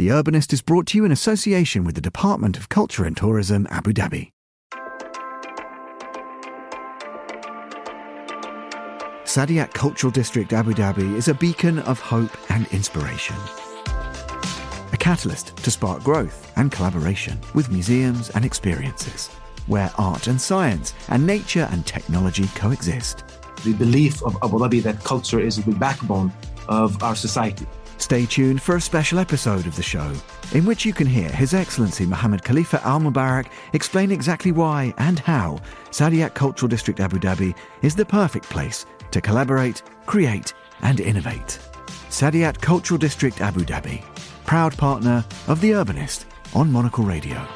The Urbanist is brought to you in association with the Department of Culture and Tourism, Abu Dhabi. Saadiyat Cultural District Abu Dhabi is a beacon of hope and inspiration. A catalyst to spark growth and collaboration with museums and experiences, where art and science and nature and technology coexist. The belief of Abu Dhabi that culture is the backbone of our society. Stay tuned for a special episode of the show, in which you can hear His Excellency Mohammed Khalifa Al Mubarak explain exactly why and how Saadiyat Cultural District Abu Dhabi is the perfect place to collaborate, create, and innovate. Saadiyat Cultural District Abu Dhabi, proud partner of The Urbanist on Monocle Radio.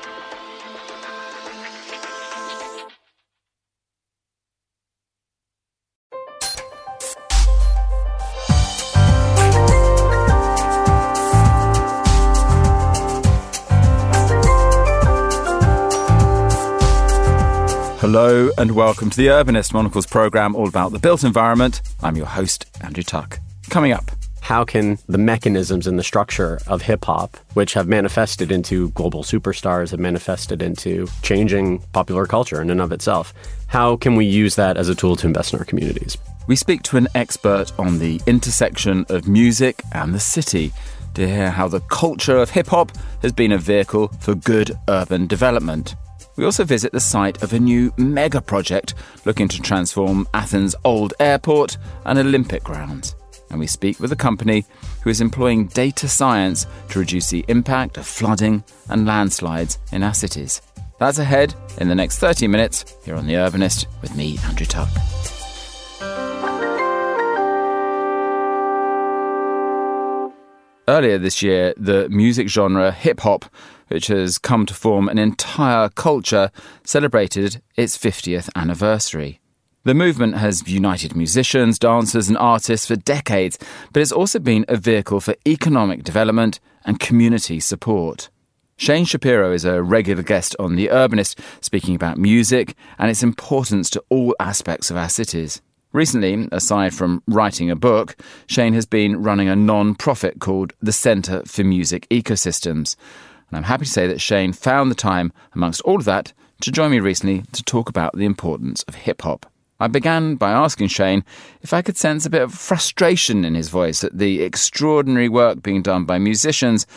Hello and welcome to the Urbanist Monocle's program all about the built environment. I'm your host, Andrew Tuck. Coming up, how can the mechanisms and the structure of hip hop, which have manifested into global superstars, have manifested into changing popular culture in and of itself, how can we use that as a tool to invest in our communities? We speak to an expert on the intersection of music and the city to hear how the culture of hip hop has been a vehicle for good urban development. We also visit the site of a new mega project looking to transform Athens' old airport and Olympic grounds. And we speak with a company who is employing data science to reduce the impact of flooding and landslides in our cities. That's ahead in the next 30 minutes here on The Urbanist with me, Andrew Tuck. Earlier this year, the music genre hip hop which has come to form an entire culture, celebrated its 50th anniversary. The movement has united musicians, dancers, and artists for decades, but it's also been a vehicle for economic development and community support. Shain Shapiro is a regular guest on The Urbanist, speaking about music and its importance to all aspects of our cities. Recently, aside from writing a book, Shain has been running a non profit called the Centre for Music Ecosystems, and I'm happy to say that Shain found the time, amongst all of that, to join me recently to talk about the importance of hip hop. I began by asking Shain if I could sense a bit of frustration in his voice at the extraordinary work being done by musicians,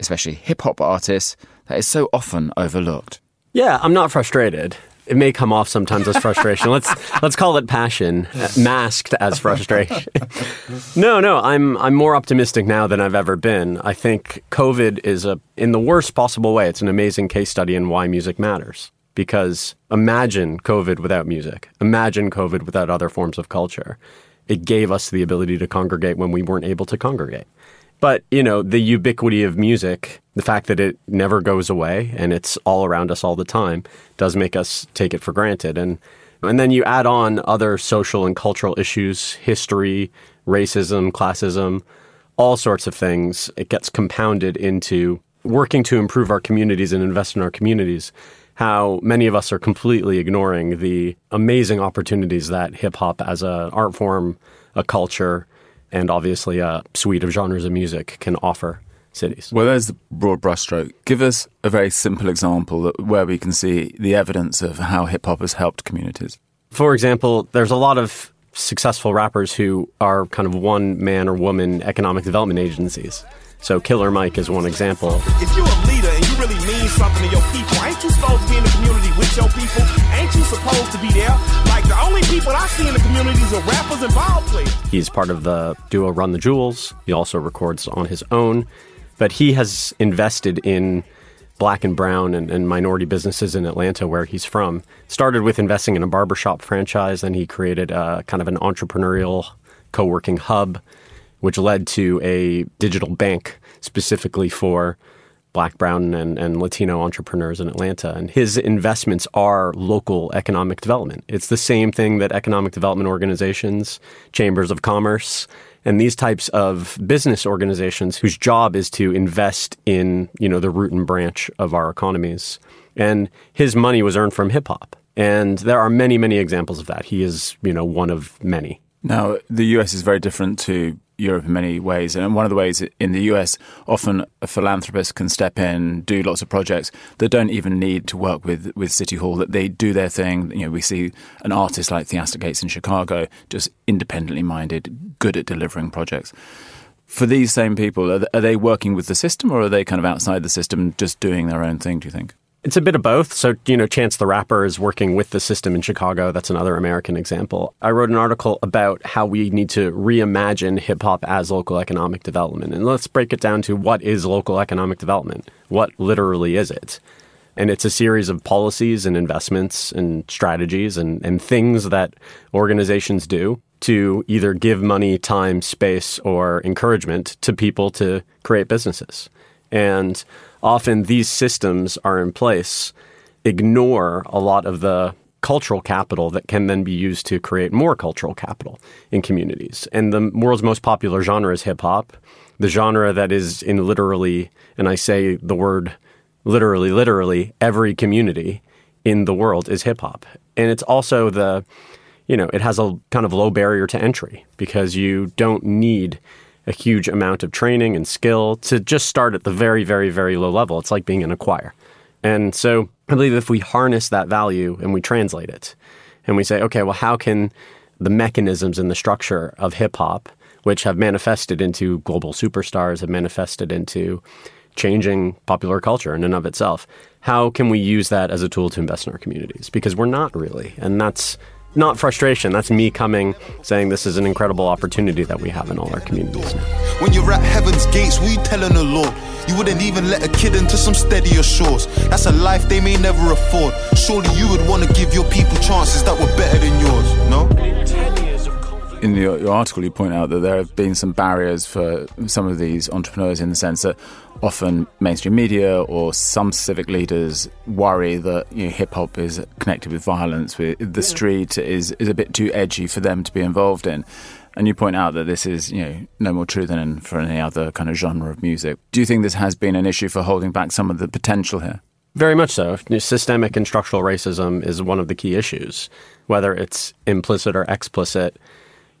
especially hip hop artists, that is so often overlooked. Yeah, I'm not frustrated it may come off sometimes as frustration. let's let's call it passion, masked as frustration. no, no, I'm I'm more optimistic now than I've ever been. I think COVID is a in the worst possible way. It's an amazing case study in why music matters. Because imagine COVID without music. Imagine COVID without other forms of culture. It gave us the ability to congregate when we weren't able to congregate. But, you know, the ubiquity of music, the fact that it never goes away and it's all around us all the time does make us take it for granted. And and then you add on other social and cultural issues, history, racism, classism, all sorts of things. It gets compounded into working to improve our communities and invest in our communities. How many of us are completely ignoring the amazing opportunities that hip hop as an art form, a culture, and obviously a suite of genres of music can offer cities. Well, there's the broad brushstroke. Give us a very simple example where we can see the evidence of how hip hop has helped communities. For example, there's a lot of successful rappers who are kind of one man or woman economic development agencies. So Killer Mike is one example. If you're a leader and you really mean something to your people, ain't you supposed to be in the community with your people? Ain't you supposed to be there? Like the only people I see in the communities are rappers and ball players. He's part of the duo Run the Jewels. He also records on his own, but he has invested in black and brown and, and, minority businesses in Atlanta, where he's from. Started with investing in a barbershop franchise, then he created a, kind of an entrepreneurial co working hub which led to a digital bank specifically for black, brown, and, and Latino entrepreneurs in Atlanta. And his investments are local economic development. It's the same thing that economic development organizations, chambers of commerce, and these types of business organizations whose job is to invest in, you know, the root and branch of our economies. And his money was earned from hip hop. And there are many, many examples of that. He is, you know, one of many. Now, the US is very different to Europe in many ways. And one of the ways in the US, often a philanthropist can step in, do lots of projects that don't even need to work with, with City Hall, that they do their thing. You know, we see an artist like Theaster Gates in Chicago, just independently minded, good at delivering projects. For these same people, are they working with the system or are they kind of outside the system, just doing their own thing, do you think? It's a bit of both. So, you know, Chance the Rapper is working with the system in Chicago. That's another American example. I wrote an article about how we need to reimagine hip hop as local economic development. And let's break it down to what is local economic development? What literally is it? And it's a series of policies and investments and strategies and, and things that organizations do to either give money, time, space, or encouragement to people to create businesses. And often these systems are in place, ignore a lot of the cultural capital that can then be used to create more cultural capital in communities. And the world's most popular genre is hip hop, the genre that is in literally, and I say the word literally, literally, every community in the world is hip hop. And it's also the, you know, it has a kind of low barrier to entry because you don't need a huge amount of training and skill to just start at the very, very, very low level. It's like being in a choir. And so I believe if we harness that value and we translate it and we say, okay, well, how can the mechanisms and the structure of hip hop, which have manifested into global superstars, have manifested into changing popular culture in and of itself, how can we use that as a tool to invest in our communities? Because we're not really. And that's not frustration. That's me coming saying this is an incredible opportunity that we have in all our communities now. When you're at heaven's gates, we telling the Lord? You wouldn't even let a kid into some steadier shores. That's a life they may never afford. Surely you would want to give your people chances that were better than yours, no? in your, your, article, you point out that there have been some barriers for some of these entrepreneurs in the sense that often mainstream media or some civic leaders worry that you know, hip hop is connected with violence, with the street is, is a bit too edgy for them to be involved in. And you point out that this is, you know, no more true than for any other kind of genre of music. Do you think this has been an issue for holding back some of the potential here? Very much so. Systemic and structural racism is one of the key issues, whether it's implicit or explicit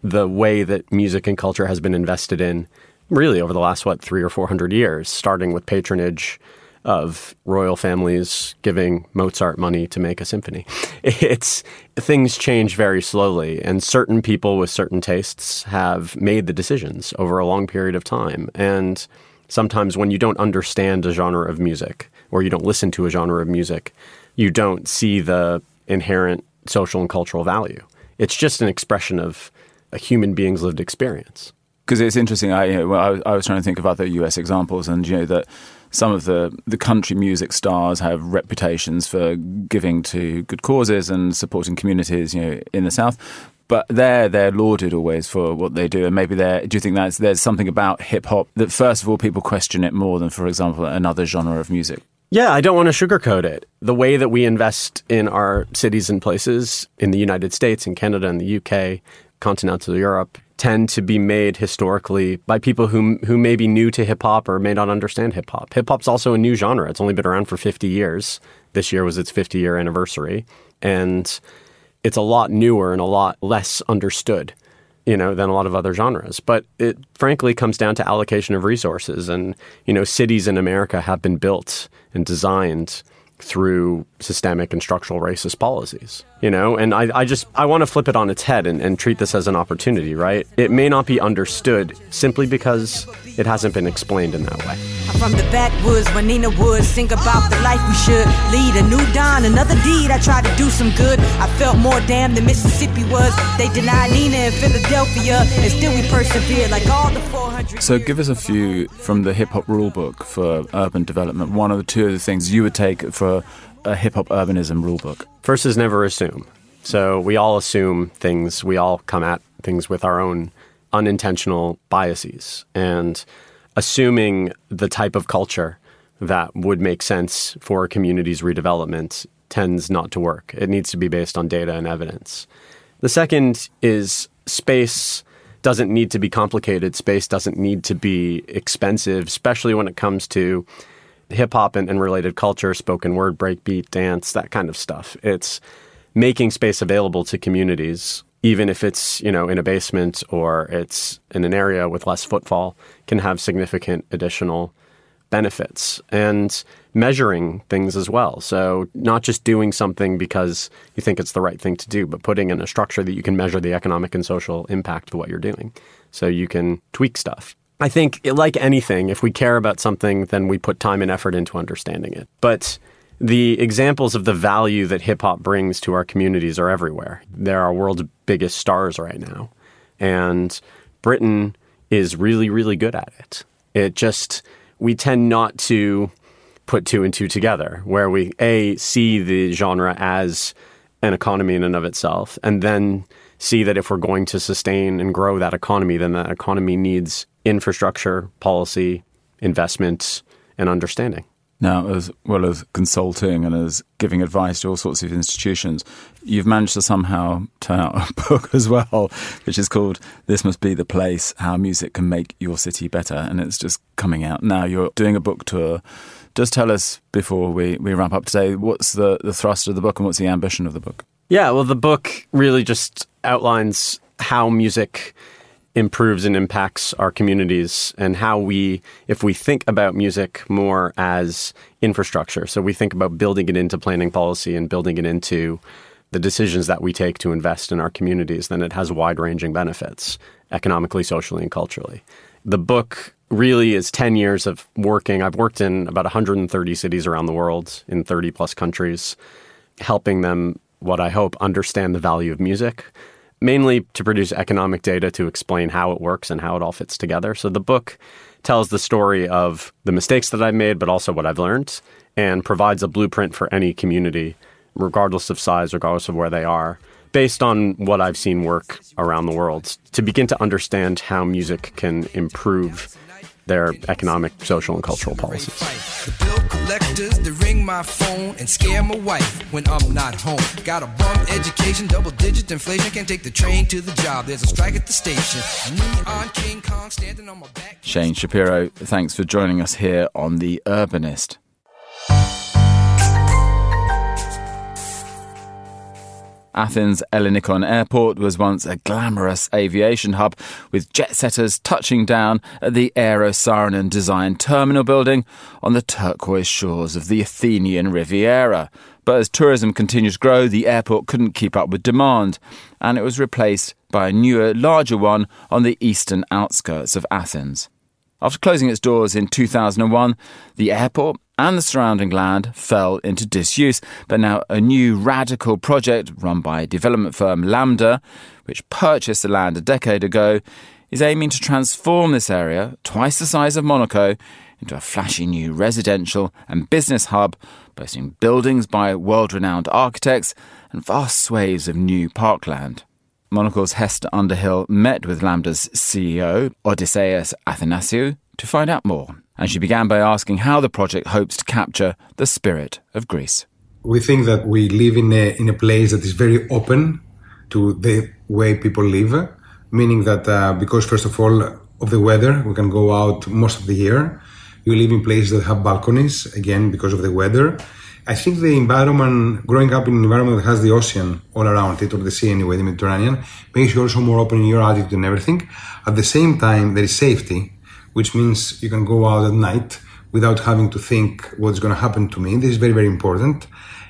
the way that music and culture has been invested in really over the last, what, three or four hundred years, starting with patronage of royal families giving Mozart money to make a symphony. It's things change very slowly, and certain people with certain tastes have made the decisions over a long period of time. And sometimes when you don't understand a genre of music or you don't listen to a genre of music, you don't see the inherent social and cultural value. It's just an expression of a human being's lived experience. Because it's interesting. I, you know, I, I, was trying to think of other U.S. examples, and you know that some of the the country music stars have reputations for giving to good causes and supporting communities, you know, in the South. But they're they're lauded always for what they do, and maybe they do you think that there's something about hip hop that first of all people question it more than, for example, another genre of music. Yeah, I don't want to sugarcoat it. The way that we invest in our cities and places in the United States, in Canada, and the UK continental Europe tend to be made historically by people who who may be new to hip hop or may not understand hip hop. Hip hop's also a new genre. It's only been around for 50 years. This year was its 50 year anniversary, and it's a lot newer and a lot less understood, you know, than a lot of other genres. But it frankly comes down to allocation of resources, and you know, cities in America have been built and designed through systemic and structural racist policies you know? And i, I just i want to flip it on its head and, and treat this as an opportunity right? It may not be understood simply because it hasn't been explained in that way. I'm from the backwoods when Nina would sing about the life we should lead. A new dawn another deed I tried to do some good. I felt more damn than Mississippi was. They denied Nina in Philadelphia and still we persevered like all the 400 so give us a few from the hip hop rulebook for urban development. One of the two of the things you would take for a hip hop urbanism rulebook? First is never assume. So we all assume things, we all come at things with our own unintentional biases. And assuming the type of culture that would make sense for a community's redevelopment tends not to work. It needs to be based on data and evidence. The second is space doesn't need to be complicated. Space doesn't need to be expensive, especially when it comes to hip hop and, and related culture, spoken word, breakbeat, dance, that kind of stuff. It's making space available to communities, even if it's, you know, in a basement or it's in an area with less footfall, can have significant additional benefits and measuring things as well. So, not just doing something because you think it's the right thing to do, but putting in a structure that you can measure the economic and social impact of what you're doing. So, you can tweak stuff. I think, like anything, if we care about something, then we put time and effort into understanding it. But the examples of the value that hip hop brings to our communities are everywhere. They're our world's biggest stars right now. And Britain is really, really good at it. It just, we tend not to put two and two together, where we, A, see the genre as an economy in and of itself, and then see that if we're going to sustain and grow that economy, then that economy needs infrastructure, policy, investments, and understanding. Now, as well as consulting and as giving advice to all sorts of institutions, you've managed to somehow turn out a book as well, which is called This Must Be the Place How Music Can Make Your City Better. And it's just coming out now. You're doing a book tour. Just tell us before we, we wrap up today what's the, the thrust of the book and what's the ambition of the book? Yeah, well, the book really just outlines how music improves and impacts our communities and how we, if we think about music more as infrastructure, so we think about building it into planning policy and building it into the decisions that we take to invest in our communities, then it has wide ranging benefits economically, socially, and culturally. The book really is 10 years of working. I've worked in about 130 cities around the world in 30 plus countries, helping them, what I hope, understand the value of music mainly to produce economic data to explain how it works and how it all fits together. So the book tells the story of the mistakes that I've made, but also what I've learned, and provides a blueprint for any community, regardless of size, regardless of where they are, based on what I've seen work around the world, to begin to understand how music can improve their economic, social, and cultural policies. The bill collectors, they ring my phone and scare my wife when I'm not home. Got a bum education, double digit inflation, can't take the train to the job. There's a strike at the station. Neon King Kong standing on my back. Shain Shapiro, thanks for joining us here on The Urbanist. Athens Ellinikon Airport was once a glamorous aviation hub with jet setters touching down at the Eero Saarinen design terminal building on the turquoise shores of the Athenian Riviera. But as tourism continued to grow, the airport couldn't keep up with demand, and it was replaced by a newer, larger one on the eastern outskirts of Athens. After closing its doors in 2001, the airport and the surrounding land fell into disuse. But now a new radical project run by development firm Lamda, which purchased the land a decade ago, is aiming to transform this area, twice the size of Monaco, into a flashy new residential and business hub, boasting buildings by world renowned architects and vast swathes of new parkland. Monocle's Hester Underhill met with Lamda's CEO, Odysseus Athanasiou, to find out more and she began by asking how the project hopes to capture the spirit of Greece. We think that we live in a, in a place that is very open to the way people live, meaning that uh, because, first of all, of the weather, we can go out most of the year. We live in places that have balconies, again, because of the weather. I think the environment, growing up in an environment that has the ocean all around it, or the sea anyway, the Mediterranean, makes you also more open in your attitude and everything. At the same time, there is safety which means you can go out at night without having to think what's going to happen to me. This is very, very important.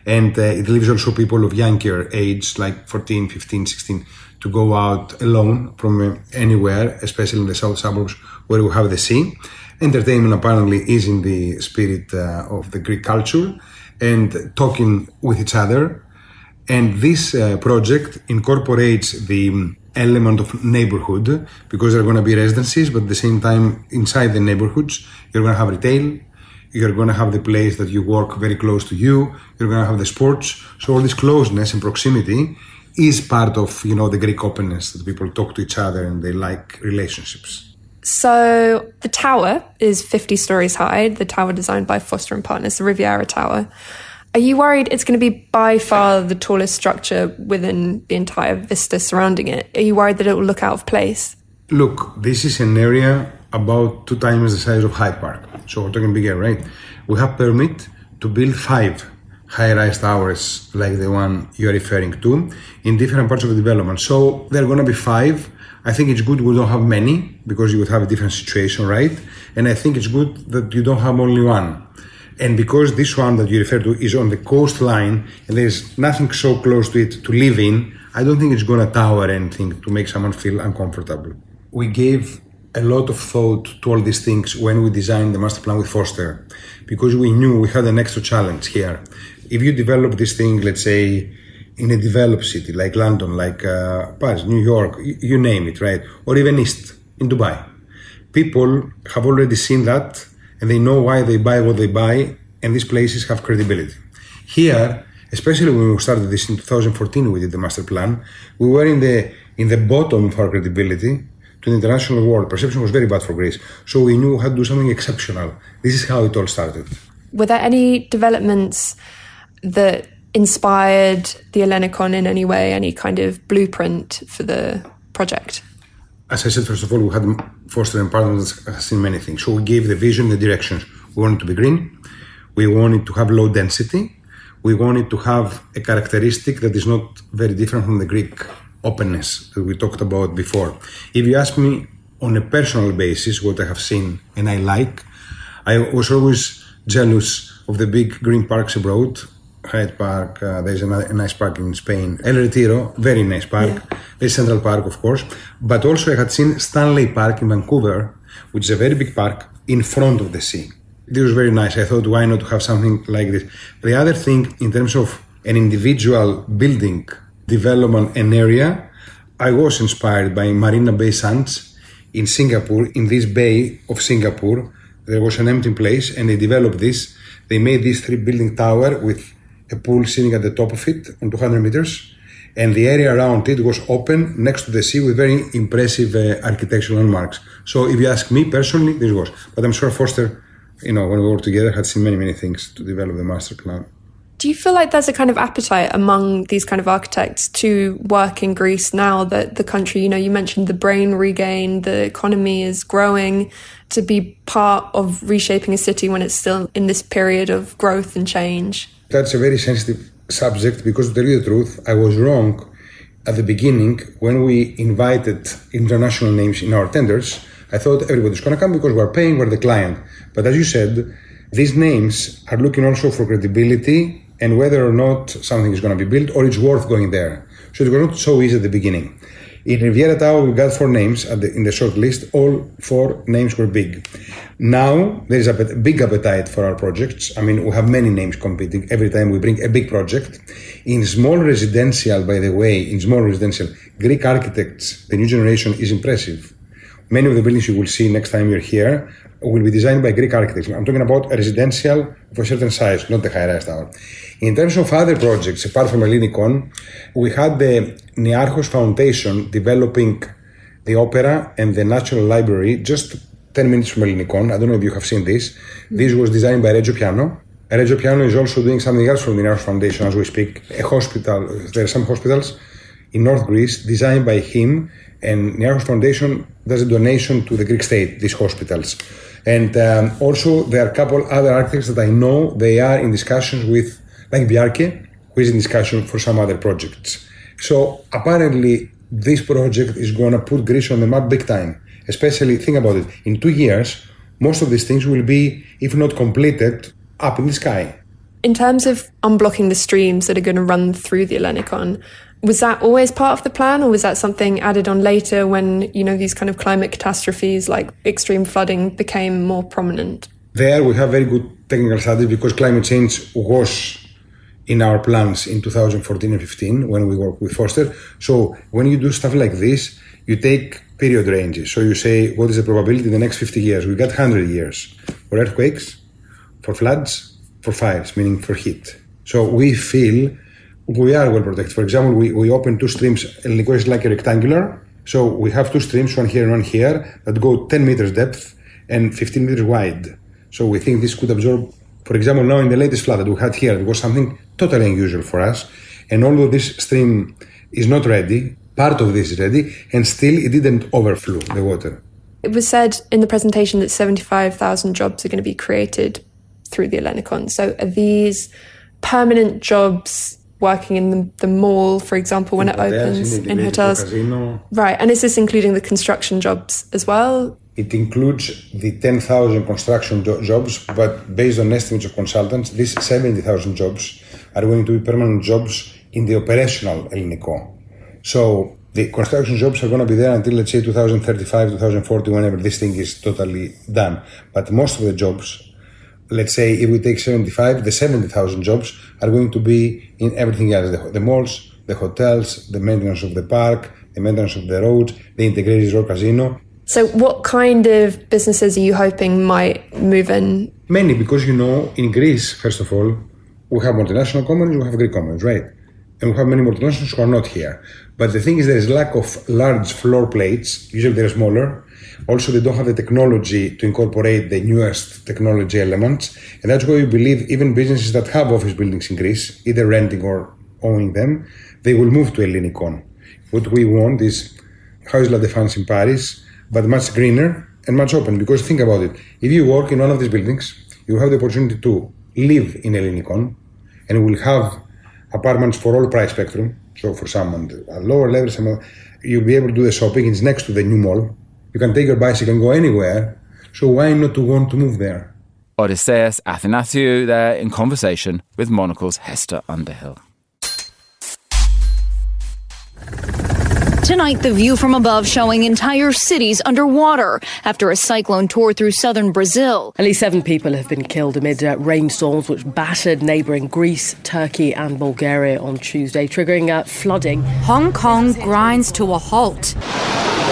And uh, it leaves also people of younger age, like 14, 15, 16, to go out alone from uh, anywhere, especially in the south suburbs where we have the sea. Entertainment apparently is in the spirit uh, of the Greek culture and talking with each other. And this uh, project incorporates the element of neighborhood because there are going to be residencies, but at the same time, inside the neighborhoods, you're going to have retail, you're going to have the place that you work very close to you, you're going to have the sports. So all this closeness and proximity is part of you know the Greek openness that people talk to each other and they like relationships. So the tower is 50 stories high. The tower designed by Foster and Partners, the Riviera Tower. Are you worried it's going to be by far the tallest structure within the entire vista surrounding it? Are you worried that it will look out of place? Look, this is an area about two times the size of Hyde Park. So we're talking bigger, right? We have permit to build five high-rise towers like the one you're referring to in different parts of the development. So there are going to be five. I think it's good we don't have many because you would have a different situation, right? And I think it's good that you don't have only one. And because this one that you refer to is on the coastline and there's nothing so close to it to live in, I don't think it's going to tower anything to make someone feel uncomfortable. We gave a lot of thought to all these things when we designed the master plan with Foster because we knew we had an extra challenge here. If you develop this thing, let's say, in a developed city like London, like uh, Paris, New York, you name it, right? Or even East in Dubai, people have already seen that and they know why they buy what they buy, and these places have credibility. Here, especially when we started this in 2014, we did the master plan. We were in the in the bottom of our credibility to the international world. Perception was very bad for Greece, so we knew how to do something exceptional. This is how it all started. Were there any developments that inspired the Ellinikon in any way? Any kind of blueprint for the project? As I said, first of all, we had Foster and Partners seen many things. So we gave the vision, the directions. We wanted to be green. We wanted to have low density. We wanted to have a characteristic that is not very different from the Greek openness that we talked about before. If you ask me on a personal basis what I have seen and I like, I was always jealous of the big green parks abroad Hyde Park. Uh, there's a, a, nice park in Spain. El Retiro, very nice park. Yeah. There's Central Park, of course. But also, I had seen Stanley Park in Vancouver, which is a very big park in front of the sea. This was very nice. I thought, why not have something like this? The other thing, in terms of an individual building development and area, I was inspired by Marina Bay Sands in Singapore. In this bay of Singapore, there was an empty place, and they developed this. They made this three building tower with a pool sitting at the top of it on 200 meters. And the area around it was open next to the sea with very impressive uh, architectural landmarks. So if you ask me personally, this was. But I'm sure Foster, you know, when we worked together, had seen many, many things to develop the master plan. Do you feel like there's a kind of appetite among these kind of architects to work in Greece now that the country, you know, you mentioned the brain regain, the economy is growing, to be part of reshaping a city when it's still in this period of growth and change? That's a very sensitive subject because to tell you the truth, I was wrong at the beginning when we invited international names in our tenders. I thought everybody's going to come because we're paying, we're the client. But as you said, these names are looking also for credibility and whether or not something is going to be built or it's worth going there. So it was not so easy at the beginning. In Riviera Tower, we got four names the, in the short list. All four names were big. Now there is a big appetite for our projects. I mean, we have many names competing every time we bring a big project. In small residential, by the way, in small residential, Greek architects, the new generation is impressive. Many of the buildings you will see next time you're here will be designed by Greek architects. I'm talking about residential of a certain size, not the high-rise tower. In terms of other projects, apart from Ellinikon, we had the Niarchos Foundation developing the opera and the National Library just 10 minutes from Ellinikon. I don't know if you have seen this. This was designed by Renzo Piano. Renzo Piano is also doing something else from the Niarchos Foundation as we speak. A hospital, there are some hospitals in North Greece designed by him and Niarchos Foundation does a donation to the Greek state, these hospitals. And um, also there are a couple other architects that I know they are in discussions with like Bjarke, who is in discussion for some other projects. So apparently, this project is going to put Greece on the map big time. Especially, think about it, in two years, most of these things will be, if not completed, up in the sky. In terms of unblocking the streams that are going to run through the Ellinikon, was that always part of the plan or was that something added on later when, you know, these kind of climate catastrophes like extreme flooding became more prominent? There we have very good technical studies because climate change was in our plans in 2014 and 15 when we worked with Foster. So when you do stuff like this, you take period ranges. So you say, what is the probability in the next 50 years? We got 100 years for earthquakes, for floods, for fires, meaning for heat. So we feel we are well protected. For example, we, we open two streams. El is like a rectangular. So we have two streams, one here and one here, that go 10 meters depth and 15 meters wide. So we think this could absorb for example, now in the latest flood that we had here, it was something totally unusual for us. And although this stream is not ready, part of this is ready, and still it didn't overflow the water. It was said in the presentation that 75,000 jobs are going to be created through the Ellinikon. So are these permanent jobs working in the, the mall, for example, when In it hotels, opens in in hotels? Casino. Right. And is this including the construction jobs as well? It includes the 10,000 construction jo- jobs, but based on estimates of consultants, these 70,000 jobs are going to be permanent jobs in the operational Elinico. So the construction jobs are going to be there until, let's say, 2035, 2040, whenever this thing is totally done. But most of the jobs, let's say if we take 75, the 70,000 jobs are going to be in everything else the, the malls, the hotels, the maintenance of the park, the maintenance of the roads, the integrated resort casino. So, what kind of businesses are you hoping might move in? Many, because you know, in Greece, first of all, we have multinational companies, we have Greek companies, right? And we have many multinationals who are not here. But the thing is, there is lack of large floor plates. Usually they're smaller. Also, they don't have the technology to incorporate the newest technology elements. And that's why we believe even businesses that have office buildings in Greece, either renting or owning them, they will move to Ellinikon. What we want is House La Défense in Paris, but much greener and much open. Because think about it. If you work in one of these buildings, you have the opportunity to live in Ellinikon and we'll have apartments for all price spectrum. So for someone at lower level, someone, you'll be able to do the shopping. It's next to the new mall. You can take your bicycle and go anywhere. So why not to want to move there? Odysseus Athanasiou there in conversation with Monocle's Hester Underhill. Tonight, the view from above showing entire cities underwater after a cyclone tore through southern Brazil. At least seven people have been killed amid uh, rainstorms which battered neighbouring Greece, Turkey, and Bulgaria on Tuesday, triggering uh, flooding. Hong Kong grinds to a halt as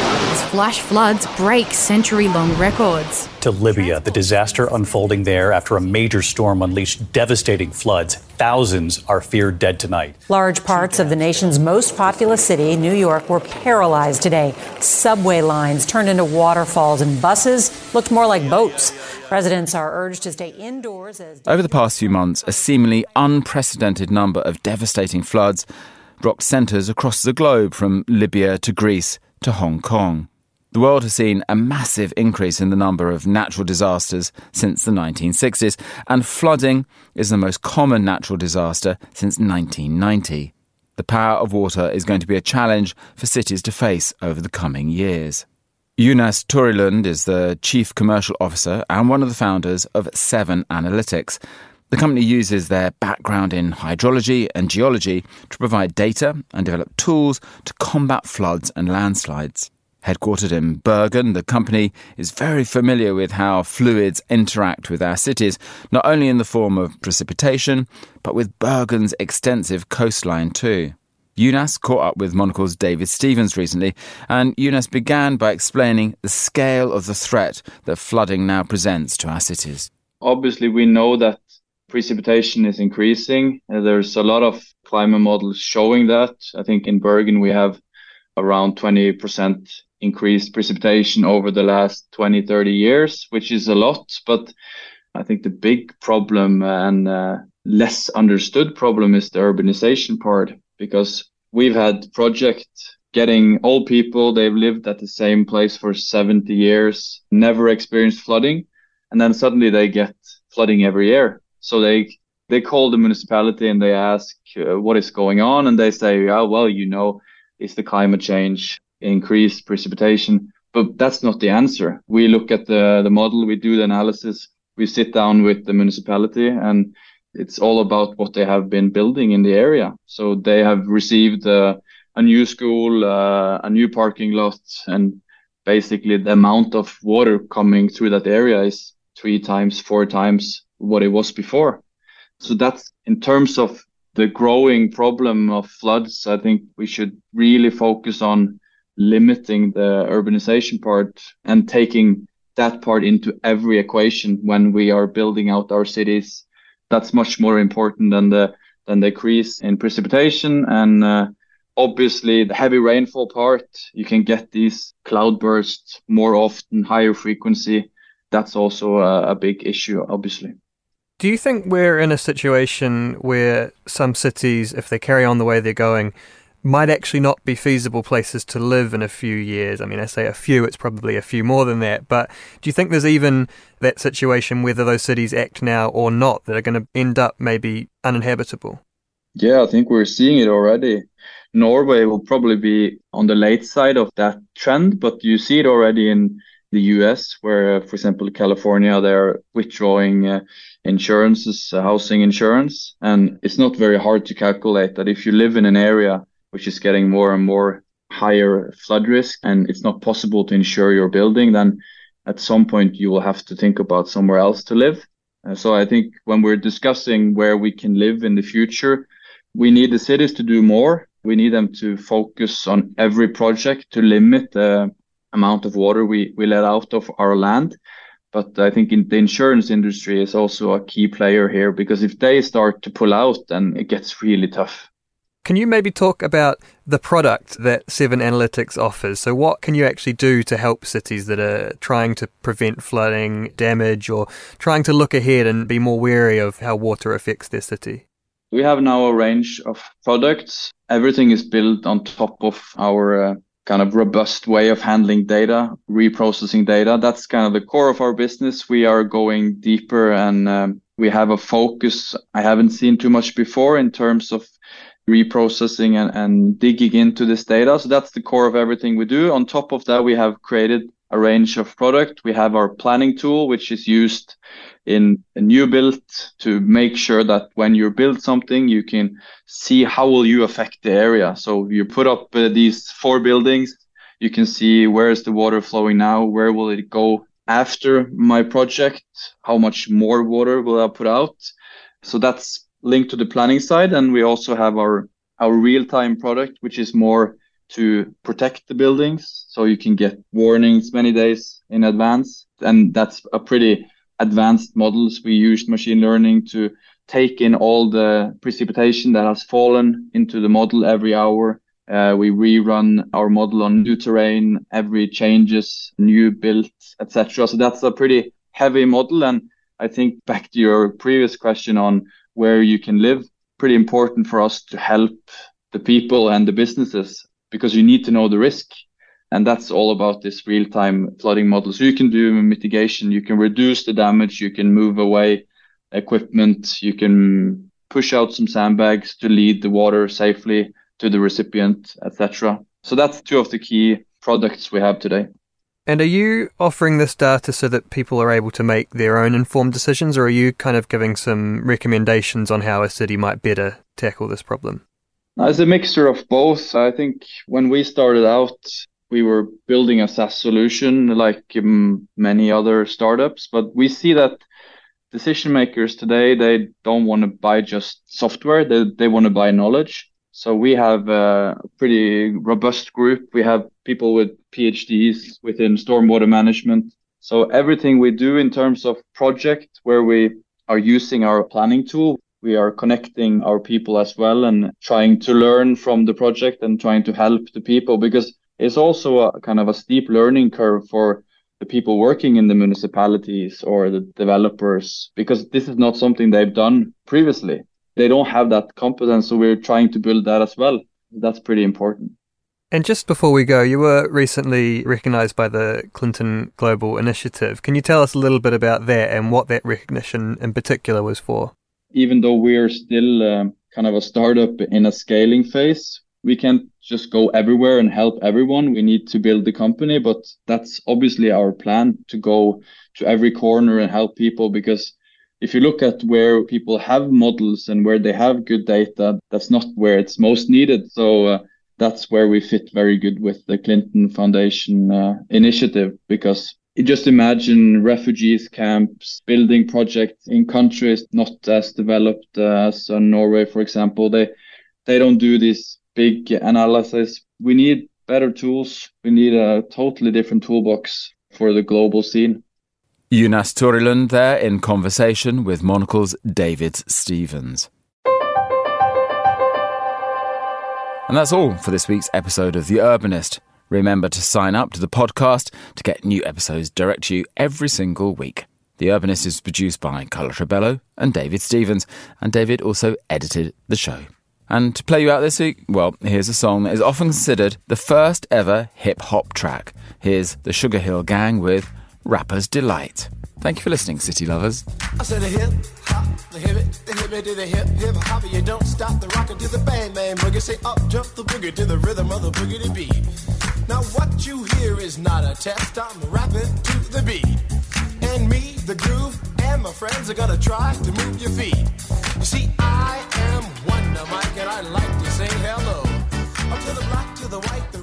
flash floods break century long records. To Libya, the disaster unfolding there after a major storm unleashed devastating floods. Thousands are feared dead tonight. Large parts of the nation's most populous city, New York, were paralyzed today. Subway lines turned into waterfalls, and buses looked more like boats. Residents are urged to stay indoors as. Over the past few months, a seemingly unprecedented number of devastating floods rocked centres across the globe from Libya to Greece to Hong Kong. The world has seen a massive increase in the number of natural disasters since the 1960s, and flooding is the most common natural disaster since 1990. The power of water is going to be a challenge for cities to face over the coming years. Jonas Torilund is the Chief Commercial Officer and one of the founders of Seven Analytics. The company uses their background in hydrology and geology to provide data and develop tools to combat floods and landslides. Headquartered in Bergen, the company is very familiar with how fluids interact with our cities, not only in the form of precipitation, but with Bergen's extensive coastline too. Jonas caught up with Monocle's David Stevens recently, and Jonas began by explaining the scale of the threat that flooding now presents to our cities. Obviously, we know that precipitation is increasing. Uh, There's a lot of climate models showing that. I think in Bergen we have around 20% increased precipitation over the last 20, 30 years, which is a lot. But I think the big problem and uh, less understood problem is the urbanization part because we've had projects getting old people, they've lived at the same place for 70 years, never experienced flooding, and then suddenly they get flooding every year. So they they call the municipality and they ask uh, what is going on, and they say, "Oh well, you know, it's the climate change, increased precipitation." But that's not the answer. We look at the the model, we do the analysis, we sit down with the municipality, and it's all about what they have been building in the area. So they have received uh, a new school, uh, a new parking lot, and basically the amount of water coming through that area is three times, four times what it was before. So that's in terms of the growing problem of floods. I think we should really focus on limiting the urbanization part and taking that part into every equation when we are building out our cities. That's much more important than the than the increase in precipitation and uh, obviously the heavy rainfall part. You can get these cloud bursts more often, higher frequency. That's also a, a big issue, obviously. Do you think we're in a situation where some cities, if they carry on the way they're going, might actually not be feasible places to live in a few years. I mean, I say a few, it's probably a few more than that. But do you think there's even that situation, whether those cities act now or not, that are going to end up maybe uninhabitable? Yeah, I think we're seeing it already. Norway will probably be on the late side of that trend, but you see it already in the US, where, for example, California, they're withdrawing uh, insurances, uh, housing insurance. And it's not very hard to calculate that if you live in an area which is getting more and more higher flood risk and it's not possible to insure your building, then at some point you will have to think about somewhere else to live. Uh, so I think when we're discussing where we can live in the future, we need the cities to do more. We need them to focus on every project to limit the amount of water we, we let out of our land. But I think in the insurance industry is also a key player here because if they start to pull out, then it gets really tough. Can you maybe talk about the product that Seven Analytics offers? So, what can you actually do to help cities that are trying to prevent flooding, damage, or trying to look ahead and be more wary of how water affects their city? We have now a range of products. Everything is built on top of our uh, kind of robust way of handling data, reprocessing data. That's kind of the core of our business. We are going deeper and um, we have a focus I haven't seen too much before in terms of reprocessing and, and digging into this data. So that's the core of everything we do. On top of that, we have created a range of product. We have our planning tool, which is used in a new build to make sure that when you build something, you can see how will you affect the area. So you put up uh, these four buildings, you can see where is the water flowing now, where will it go after my project, how much more water will I put out. So that's linked to the planning side, and we also have our real-time product, which is more to protect the buildings, so you can get warnings many days in advance, and that's a pretty advanced models. We used machine learning to take in all the precipitation that has fallen into the model every hour. Uh, we rerun our model on new terrain, every changes, new built, etc. So that's a pretty heavy model. And I think back to your previous question on where you can live. Pretty important for us to help the people and the businesses because you need to know the risk. And that's all about this real time flooding model. So you can do mitigation, you can reduce the damage, you can move away equipment, you can push out some sandbags to lead the water safely to the recipient, etc. So that's two of the key products we have today. And are you offering this data so that people are able to make their own informed decisions, or are you kind of giving some recommendations on how a city might better tackle this problem? It's a mixture of both. I think when we started out, we were building a SaaS solution like um, many other startups, but we see that decision makers today they don't want to buy just software; they they want to buy knowledge. So we have a pretty robust group. We have people with PhDs within stormwater management. So everything we do in terms of project where we are using our planning tool, we are connecting our people as well and trying to learn from the project and trying to help the people because it's also a kind of a steep learning curve for the people working in the municipalities or the developers because this is not something they've done previously they don't have that competence. So we're trying to build that as well. That's pretty important. And just before we go, you were recently recognized by the Clinton Global Initiative. Can you tell us a little bit about that and what that recognition in particular was for? Even though we're still um, kind of a startup in a scaling phase, we can't just go everywhere and help everyone. We need to build the company, but that's obviously our plan to go to every corner and help people because if you look at where people have models and where they have good data, that's not where it's most needed. So uh, that's where we fit very good with the Clinton Foundation uh, initiative because just imagine refugees camps, building projects in countries not as developed as uh, Norway, for example. They they don't do this big analysis. We need better tools. We need a totally different toolbox for the global scene. Jonas Turilund there in conversation with Monocle's David Stevens. And that's all for this week's episode of The Urbanist. Remember to sign up to the podcast to get new episodes direct to you every single week. The Urbanist is produced by Carla Trebello and David Stevens, and David also edited the show. And to play you out this week, well, here's a song that is often considered the first ever hip hop track. Here's the Sugar Hill Gang with Rapper's Delight. Thank you for listening, City Lovers. I said hip hop, the hip the hip the hip hip hop. You don't stop the rocket to the bang bang boogie. Say up jump the boogie to the rhythm of the boogie to beat. Now what you hear is not a test. I'm rapping to the beat, and me, the groove, and my friends are gonna try to move your feet. You see, I am Wonder Mike, and I like to say hello. Up to the black, to the white, the